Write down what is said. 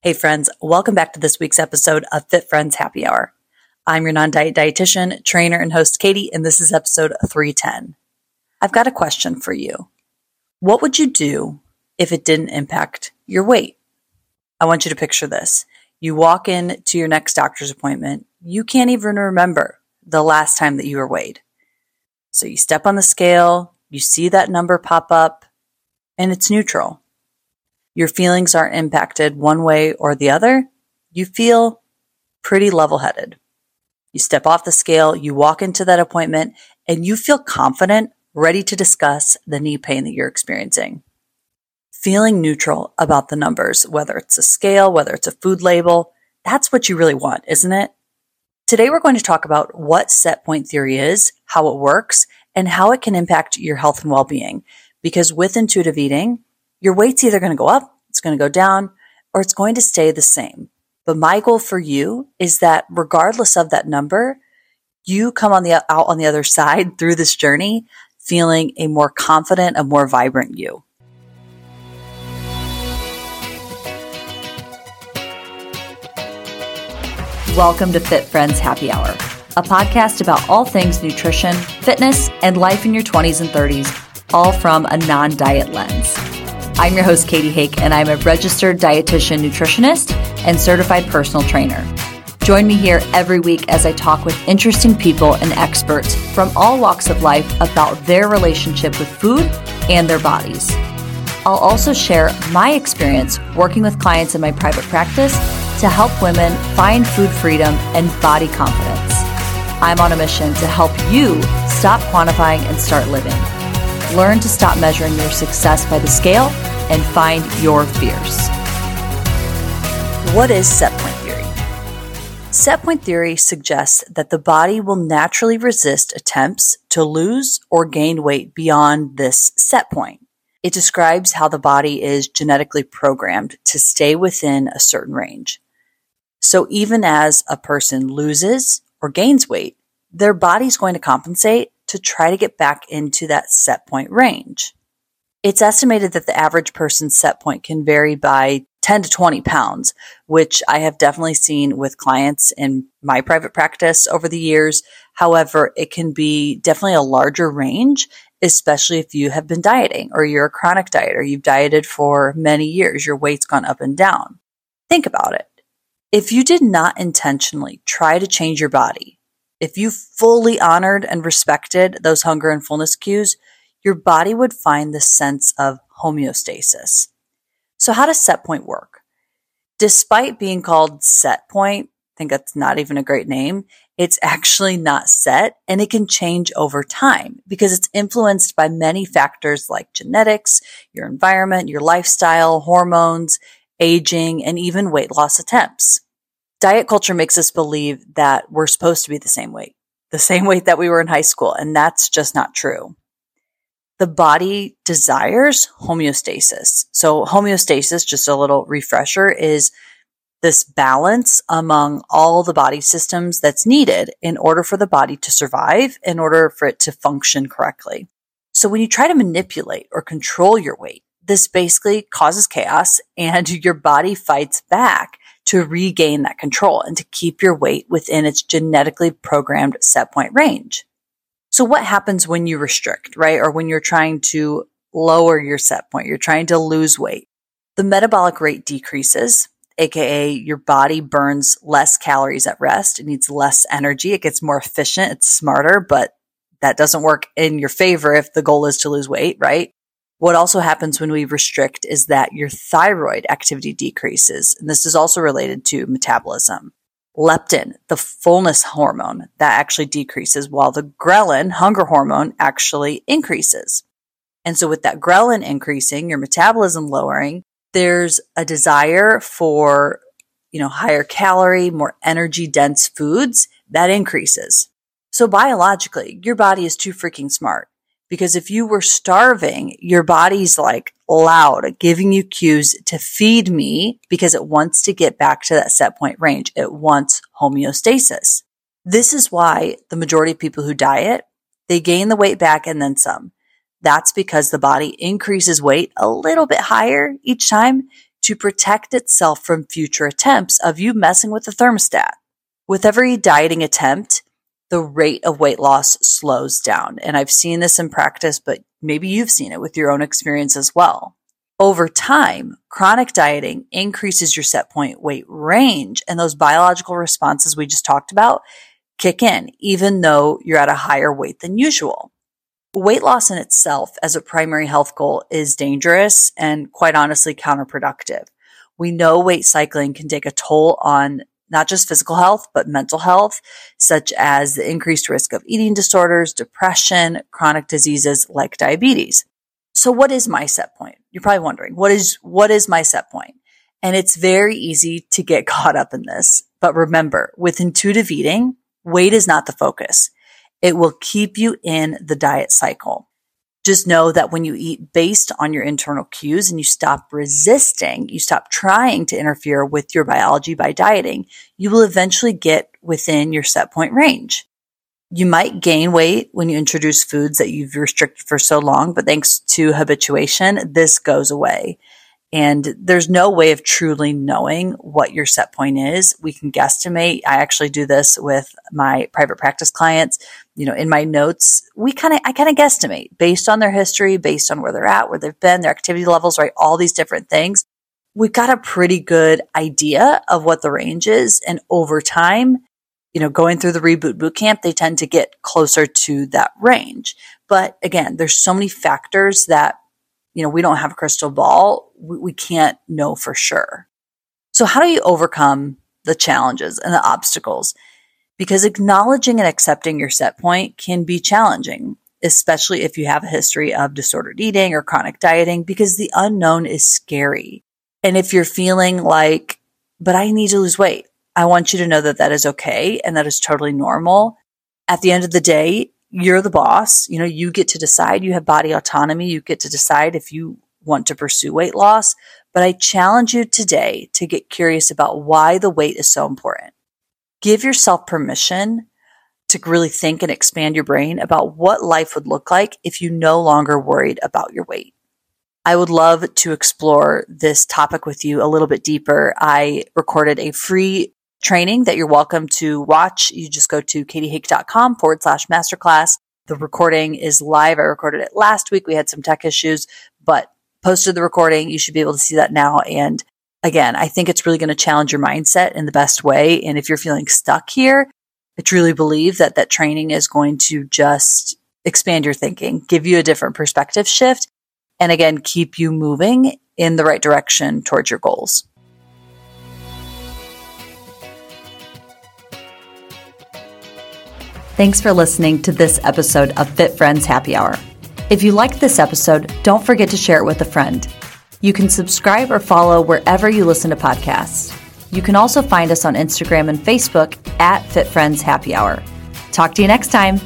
Hey friends, welcome back to this week's episode of Fit Friends Happy Hour. I'm your non-diet dietitian, trainer, and host Katie, and this is episode 310. I've got a question for you. What would you do if it didn't impact your weight? I want you to picture this. You walk in to your next doctor's appointment. You can't even remember the last time that you were weighed. So you step on the scale, you see that number pop up, and it's neutral your feelings aren't impacted one way or the other, you feel pretty level headed. You step off the scale, you walk into that appointment, and you feel confident, ready to discuss the knee pain that you're experiencing. Feeling neutral about the numbers, whether it's a scale, whether it's a food label, that's what you really want, isn't it? Today, we're going to talk about what set point theory is, how it works, and how it can impact your health and well being. Because with intuitive eating, your weight's either going to go up, it's going to go down, or it's going to stay the same. But my goal for you is that regardless of that number, you come on the out on the other side through this journey feeling a more confident, a more vibrant you. Welcome to Fit Friends Happy Hour, a podcast about all things nutrition, fitness, and life in your 20s and 30s, all from a non diet lens. I'm your host, Katie Hake, and I'm a registered dietitian nutritionist and certified personal trainer. Join me here every week as I talk with interesting people and experts from all walks of life about their relationship with food and their bodies. I'll also share my experience working with clients in my private practice to help women find food freedom and body confidence. I'm on a mission to help you stop quantifying and start living. Learn to stop measuring your success by the scale and find your fears. What is set point theory? Set point theory suggests that the body will naturally resist attempts to lose or gain weight beyond this set point. It describes how the body is genetically programmed to stay within a certain range. So even as a person loses or gains weight, their body's going to compensate to try to get back into that set point range. It's estimated that the average person's set point can vary by 10 to 20 pounds, which I have definitely seen with clients in my private practice over the years. However, it can be definitely a larger range, especially if you have been dieting or you're a chronic dieter. You've dieted for many years. Your weight's gone up and down. Think about it. If you did not intentionally try to change your body, if you fully honored and respected those hunger and fullness cues, your body would find the sense of homeostasis. So how does set point work? Despite being called set point, I think that's not even a great name. It's actually not set and it can change over time because it's influenced by many factors like genetics, your environment, your lifestyle, hormones, aging, and even weight loss attempts. Diet culture makes us believe that we're supposed to be the same weight, the same weight that we were in high school. And that's just not true the body desires homeostasis. So homeostasis, just a little refresher, is this balance among all the body systems that's needed in order for the body to survive, in order for it to function correctly. So when you try to manipulate or control your weight, this basically causes chaos and your body fights back to regain that control and to keep your weight within its genetically programmed set point range. So what happens when you restrict, right? Or when you're trying to lower your set point, you're trying to lose weight. The metabolic rate decreases, aka your body burns less calories at rest. It needs less energy. It gets more efficient. It's smarter, but that doesn't work in your favor if the goal is to lose weight, right? What also happens when we restrict is that your thyroid activity decreases. And this is also related to metabolism leptin, the fullness hormone, that actually decreases while the ghrelin, hunger hormone, actually increases. And so with that ghrelin increasing, your metabolism lowering, there's a desire for, you know, higher calorie, more energy dense foods that increases. So biologically, your body is too freaking smart. Because if you were starving, your body's like loud, giving you cues to feed me because it wants to get back to that set point range. It wants homeostasis. This is why the majority of people who diet, they gain the weight back and then some. That's because the body increases weight a little bit higher each time to protect itself from future attempts of you messing with the thermostat. With every dieting attempt, the rate of weight loss slows down. And I've seen this in practice, but maybe you've seen it with your own experience as well. Over time, chronic dieting increases your set point weight range and those biological responses we just talked about kick in, even though you're at a higher weight than usual. Weight loss in itself as a primary health goal is dangerous and quite honestly counterproductive. We know weight cycling can take a toll on not just physical health, but mental health, such as the increased risk of eating disorders, depression, chronic diseases like diabetes. So what is my set point? You're probably wondering, what is, what is my set point? And it's very easy to get caught up in this. But remember, with intuitive eating, weight is not the focus. It will keep you in the diet cycle. Just know that when you eat based on your internal cues and you stop resisting, you stop trying to interfere with your biology by dieting, you will eventually get within your set point range. You might gain weight when you introduce foods that you've restricted for so long, but thanks to habituation, this goes away. And there's no way of truly knowing what your set point is. We can guesstimate. I actually do this with my private practice clients. You know, in my notes, we kind of, I kind of guesstimate based on their history, based on where they're at, where they've been, their activity levels, right? All these different things. We've got a pretty good idea of what the range is. And over time, you know, going through the reboot boot camp, they tend to get closer to that range. But again, there's so many factors that you know, we don't have a crystal ball. We, we can't know for sure. So how do you overcome the challenges and the obstacles? Because acknowledging and accepting your set point can be challenging, especially if you have a history of disordered eating or chronic dieting, because the unknown is scary. And if you're feeling like, but I need to lose weight, I want you to know that that is okay and that is totally normal. At the end of the day, you're the boss. You know, you get to decide. You have body autonomy. You get to decide if you want to pursue weight loss. But I challenge you today to get curious about why the weight is so important. Give yourself permission to really think and expand your brain about what life would look like if you no longer worried about your weight. I would love to explore this topic with you a little bit deeper. I recorded a free training that you're welcome to watch. You just go to katiehake.com forward slash masterclass. The recording is live. I recorded it last week. We had some tech issues, but posted the recording. You should be able to see that now. And again, I think it's really going to challenge your mindset in the best way. And if you're feeling stuck here, I truly believe that that training is going to just expand your thinking, give you a different perspective shift, and again, keep you moving in the right direction towards your goals. Thanks for listening to this episode of Fit Friends Happy Hour. If you liked this episode, don't forget to share it with a friend. You can subscribe or follow wherever you listen to podcasts. You can also find us on Instagram and Facebook at Fit Friends Happy Hour. Talk to you next time.